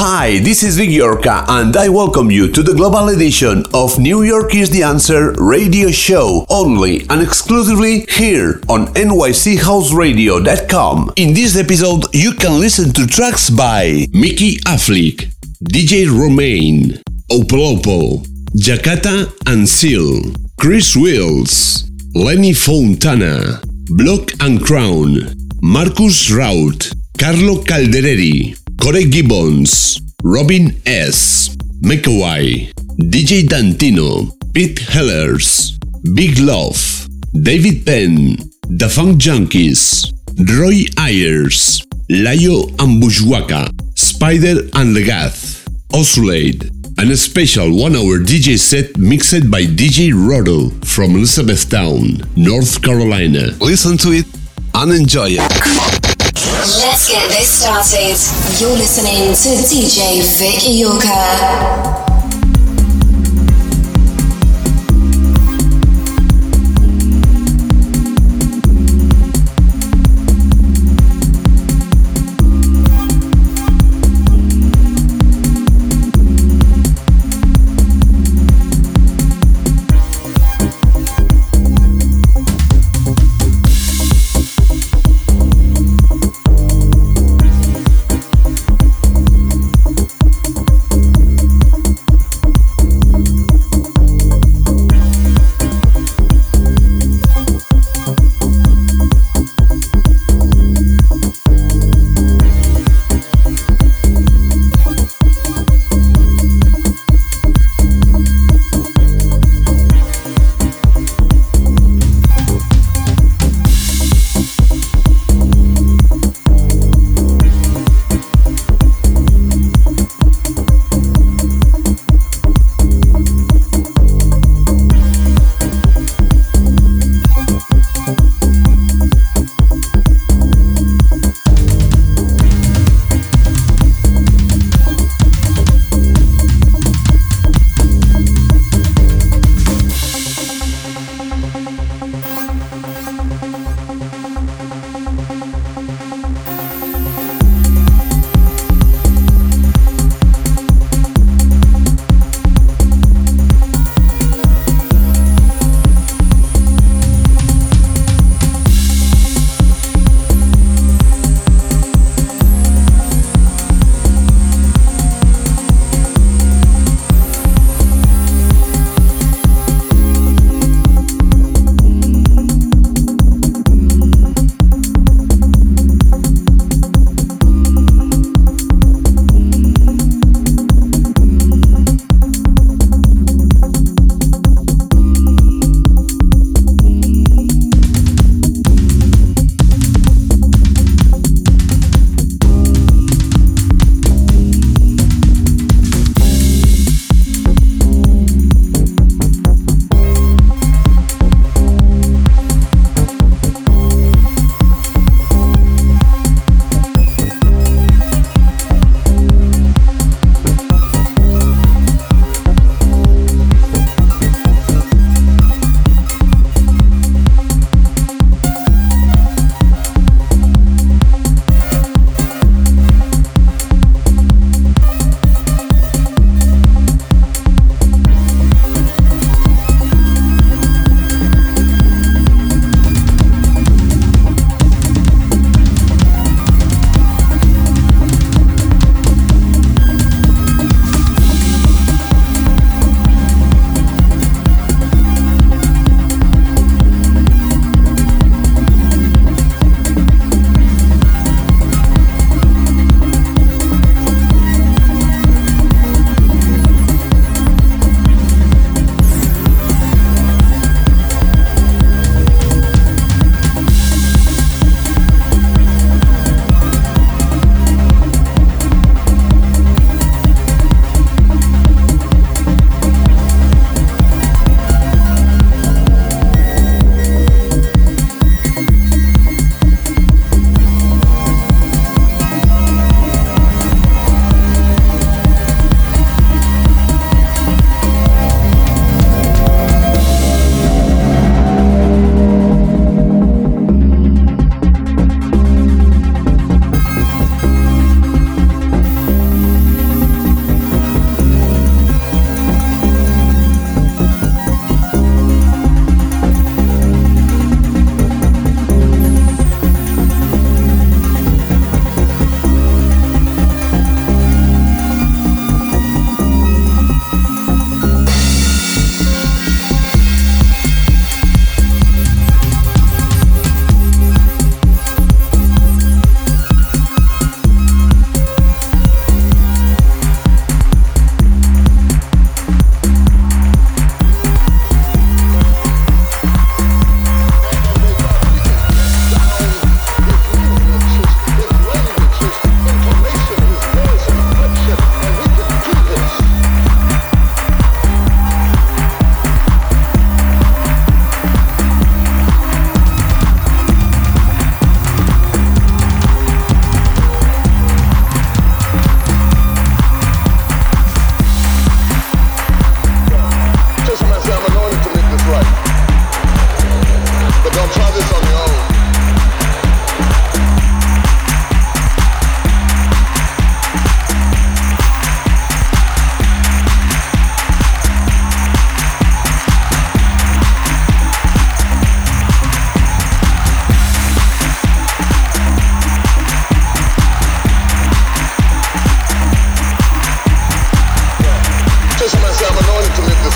Hi, this is Vic Iorca, and I welcome you to the global edition of New York is the Answer radio show, only and exclusively here on NYCHouseradio.com. In this episode, you can listen to tracks by Mickey Affleck, DJ Romain, Opolopo, Jakatta and Seal, Chris Wills, Lenny Fontana, Block and Crown, Marcus Raut, Carlo Caldereri, Corey Gibbons, Robin S., McAway, DJ Dantino, Pete Hellers, Big Love, David Penn, The Funk Junkies, Roy Ayers, Layo and Bushwacka, Spider and Legath, Osunlade, and a special one hour DJ set mixed by DJ Rodo from Elizabethtown, North Carolina. Listen to it and enjoy it. Let's get this started. You're listening to DJ Vic Iorca.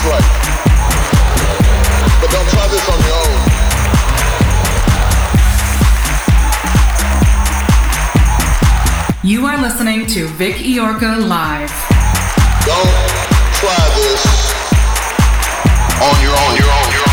right. But don't try this on your own. You are listening to Vic Iorca live. Don't try this on your own, your own, your own.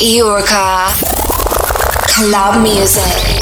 Iorka. Club music.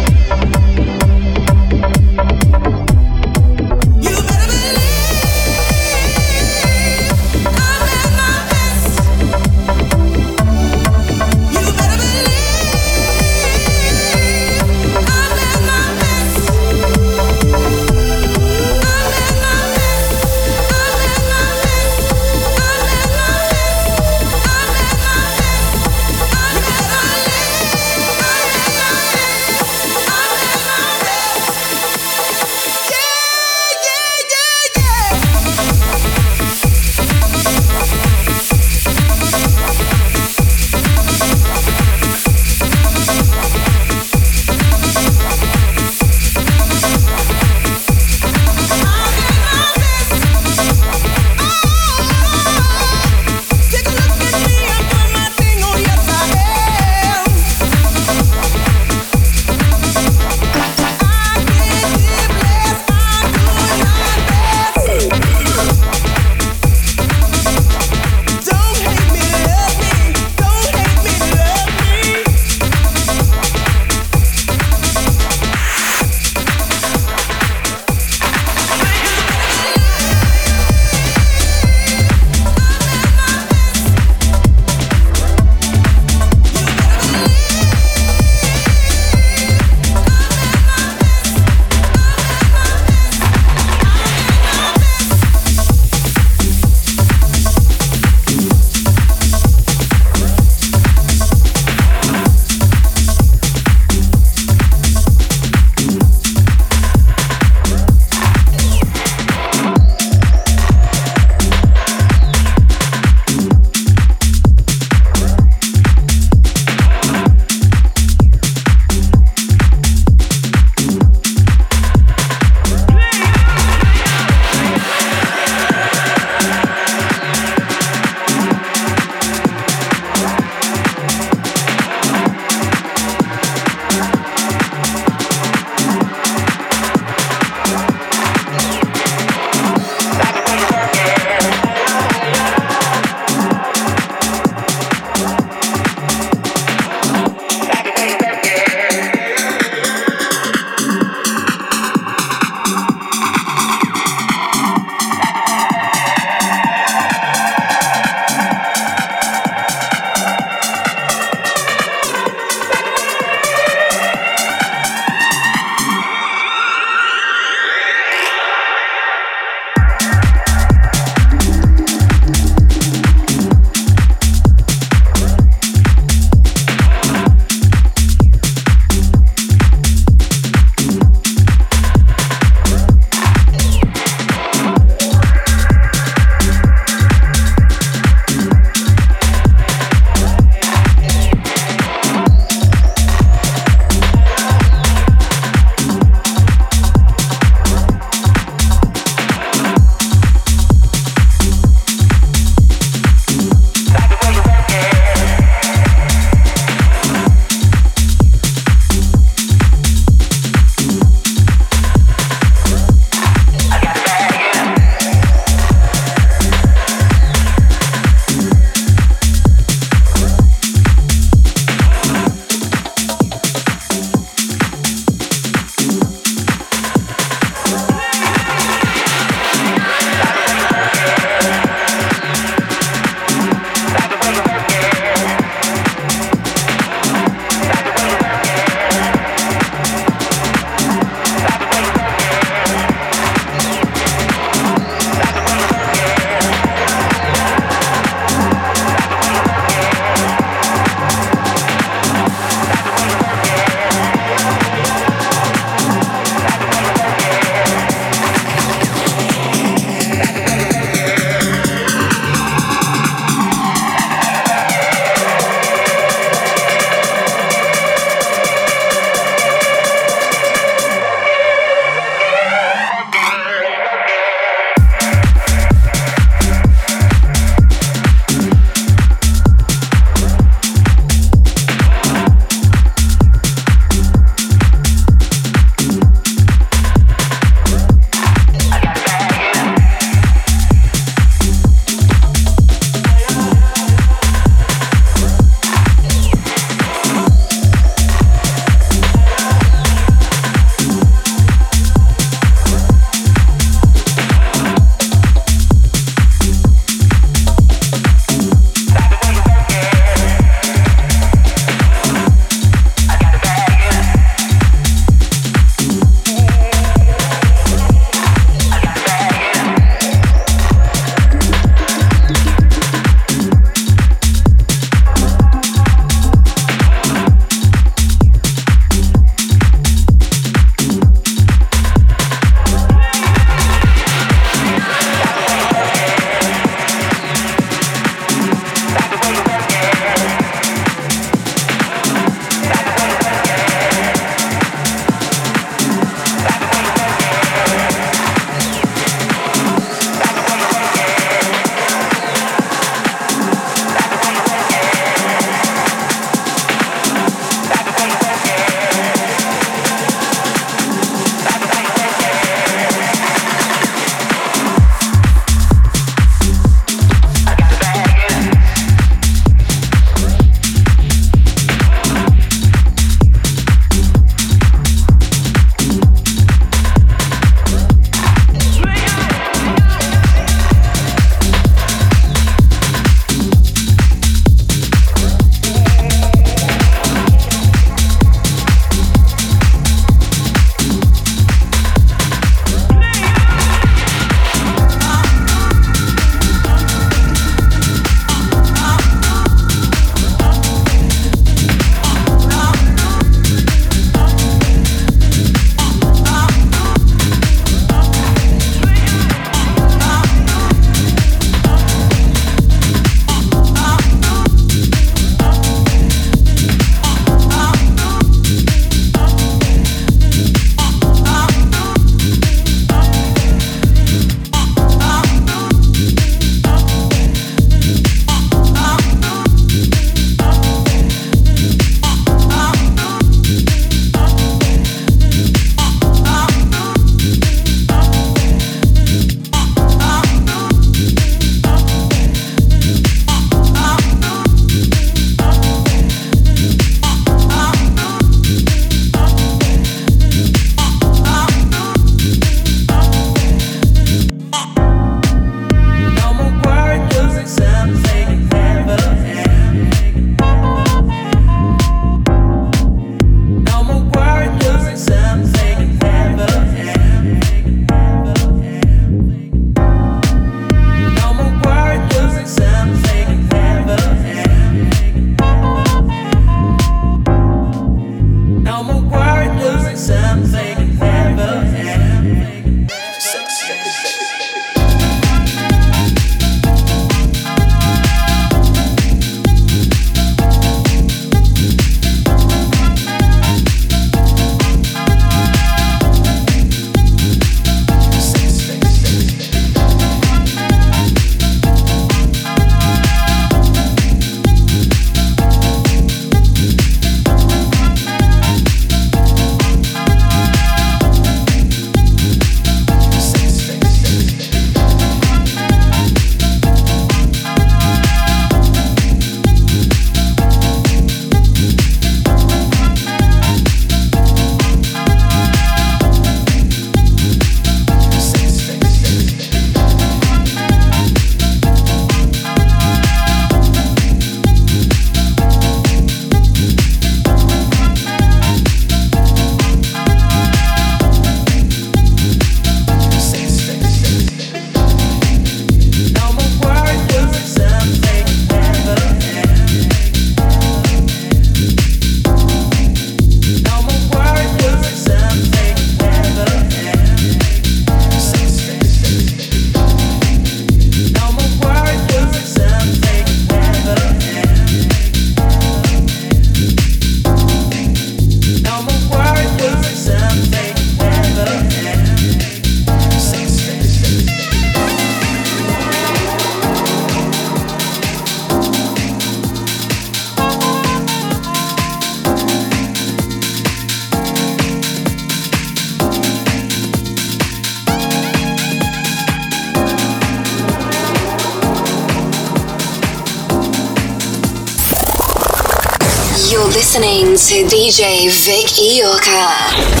To DJ Vic Iorka.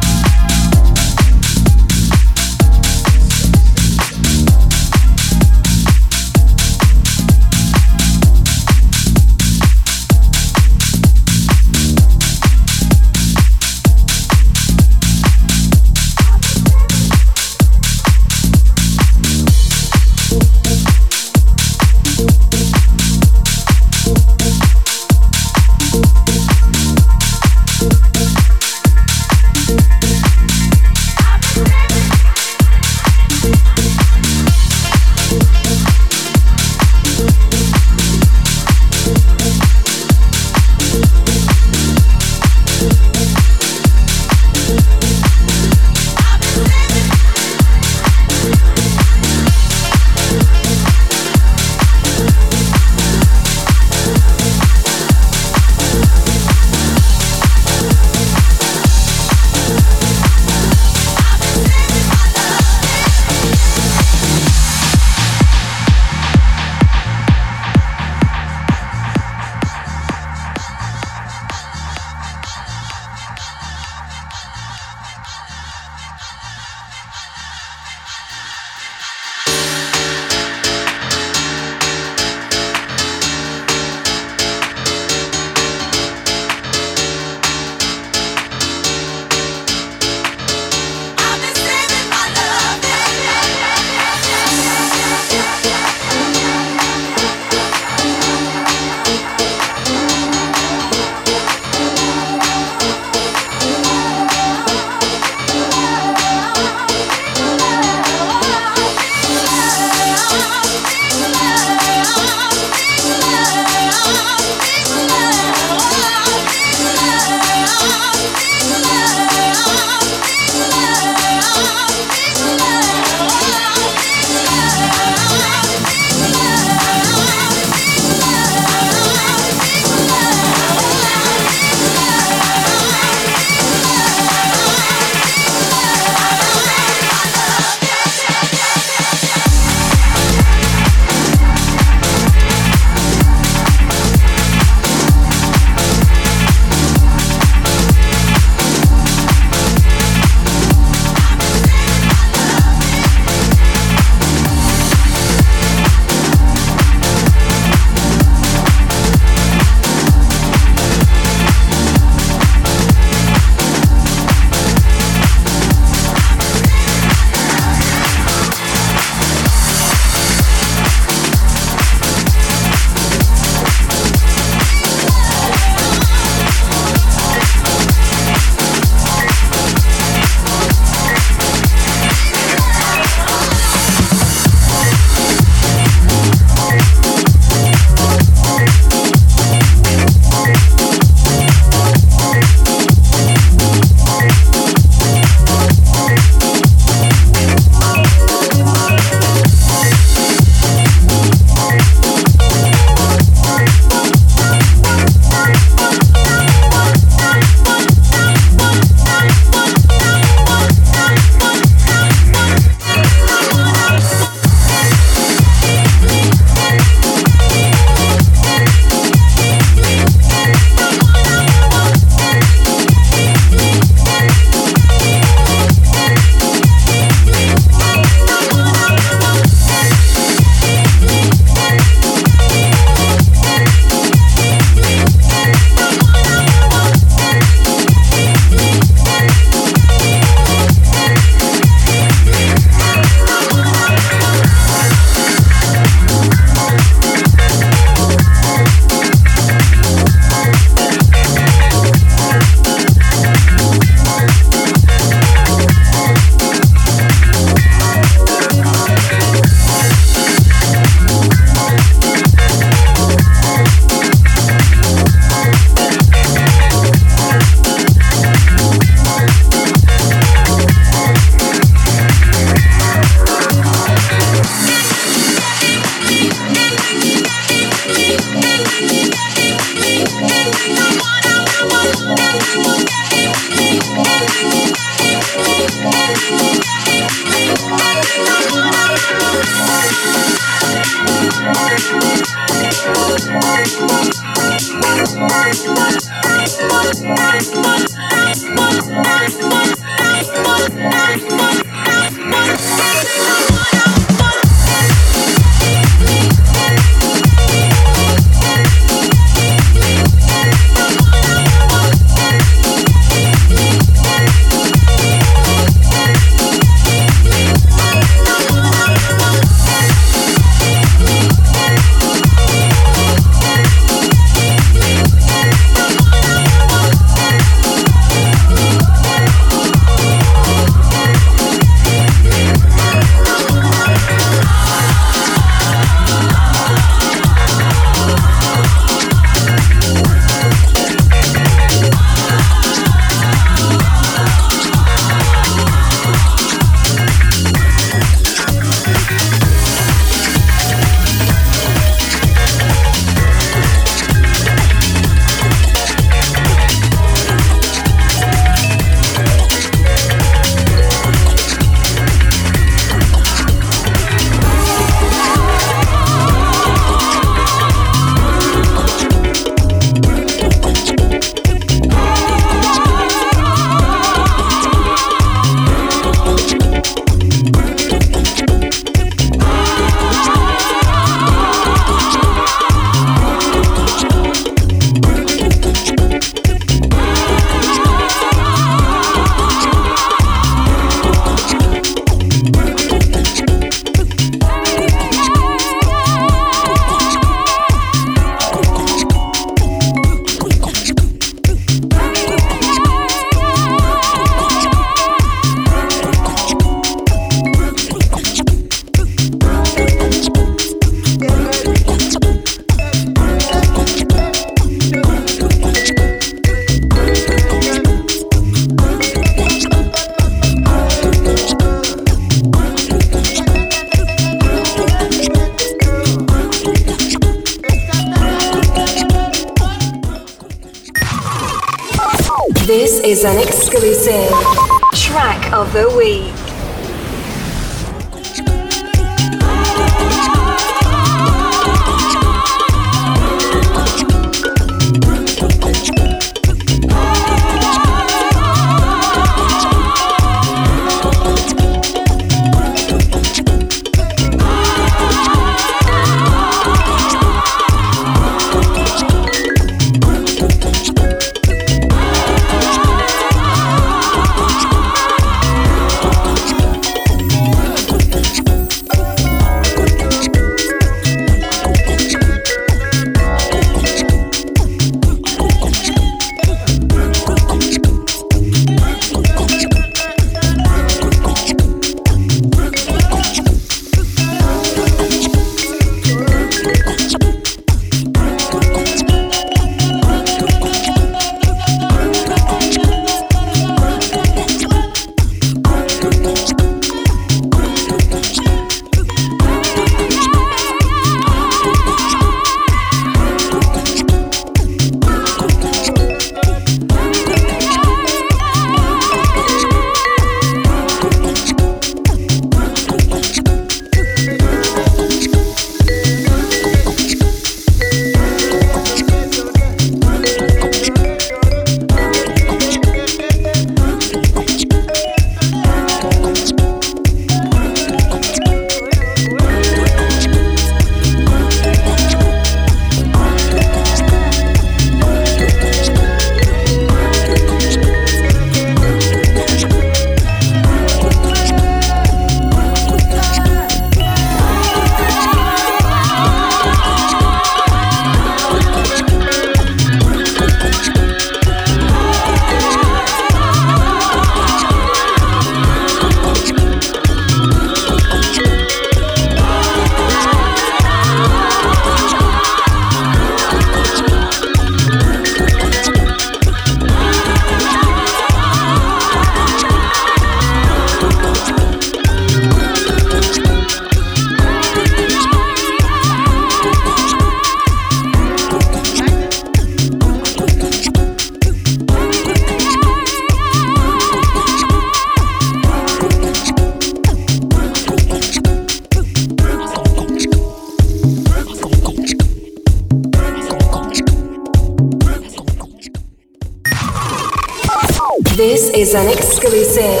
An exclusive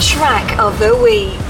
track of the week.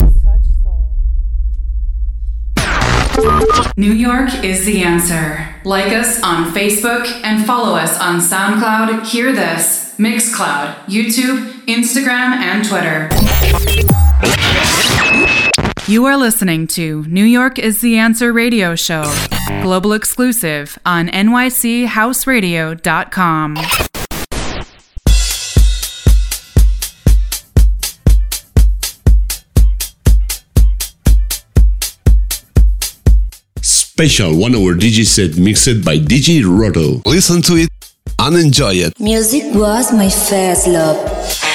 New York is the answer. Like us on Facebook and follow us on SoundCloud, Hear This, Mixcloud, YouTube, Instagram, and Twitter. You are listening to New York is the Answer radio show, global exclusive on nychouseradio.com. special one hour DJ set mixed by DJ Roto. Listen to it and enjoy it. Music was my first love.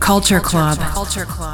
Culture Club. Culture Club.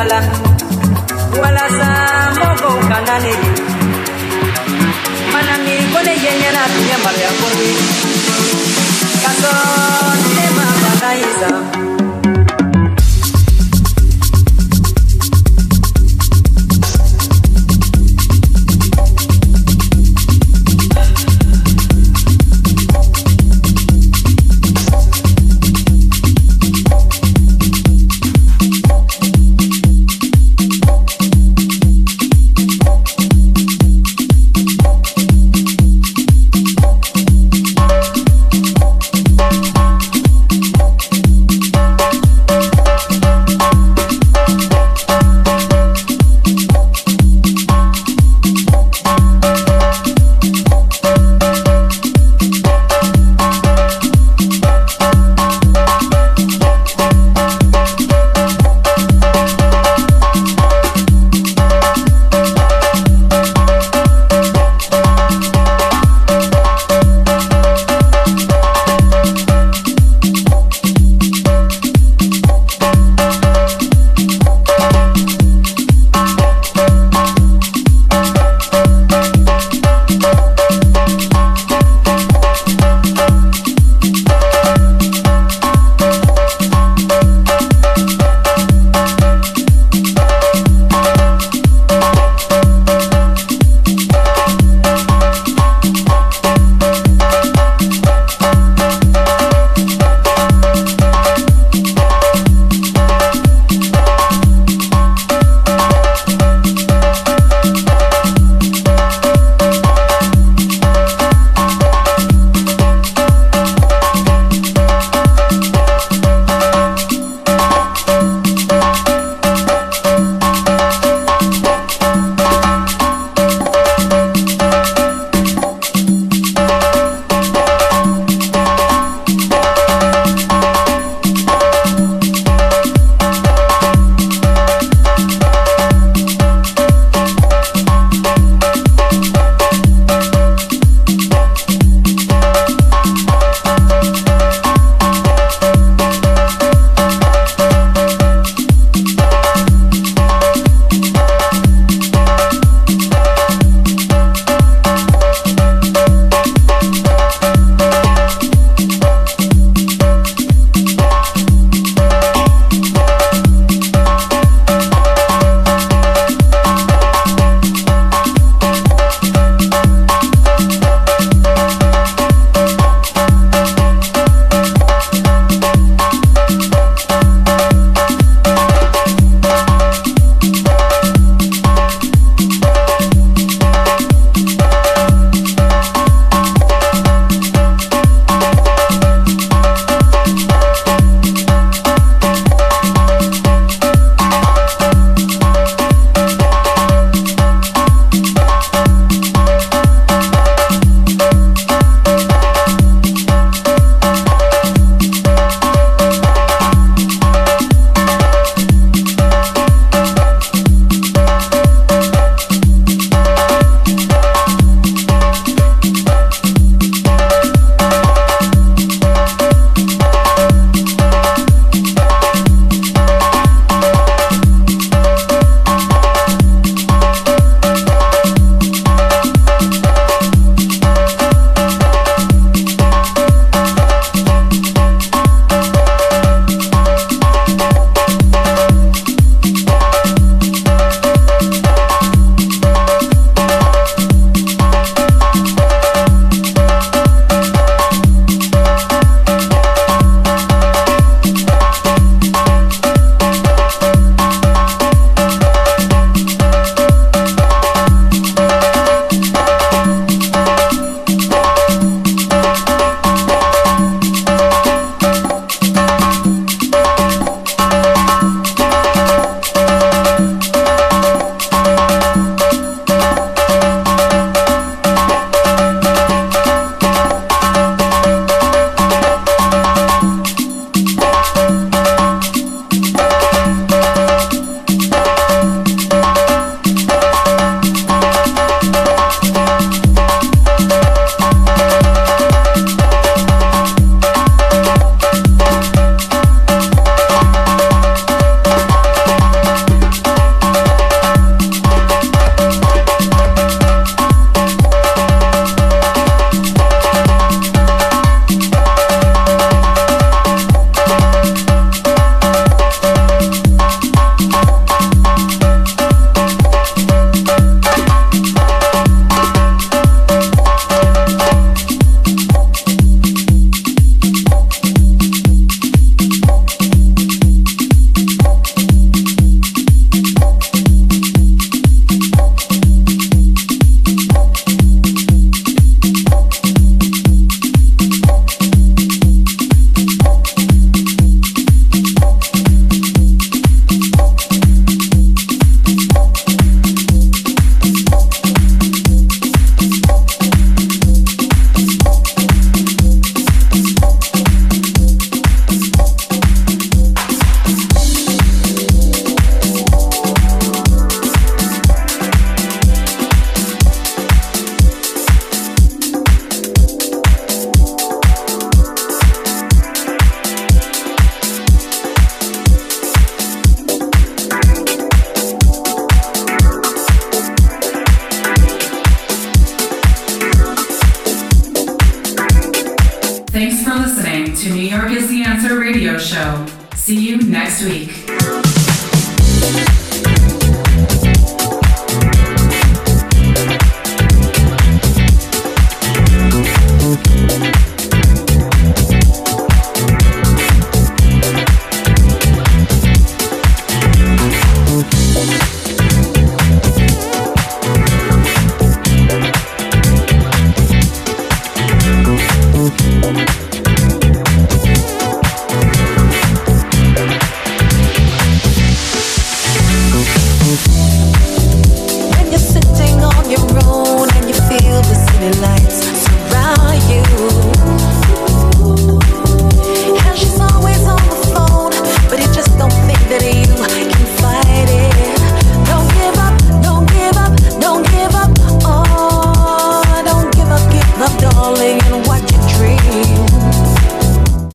halak wala sa mogo kanani manami kone yenyera tunya maria ni kaso tema banaisa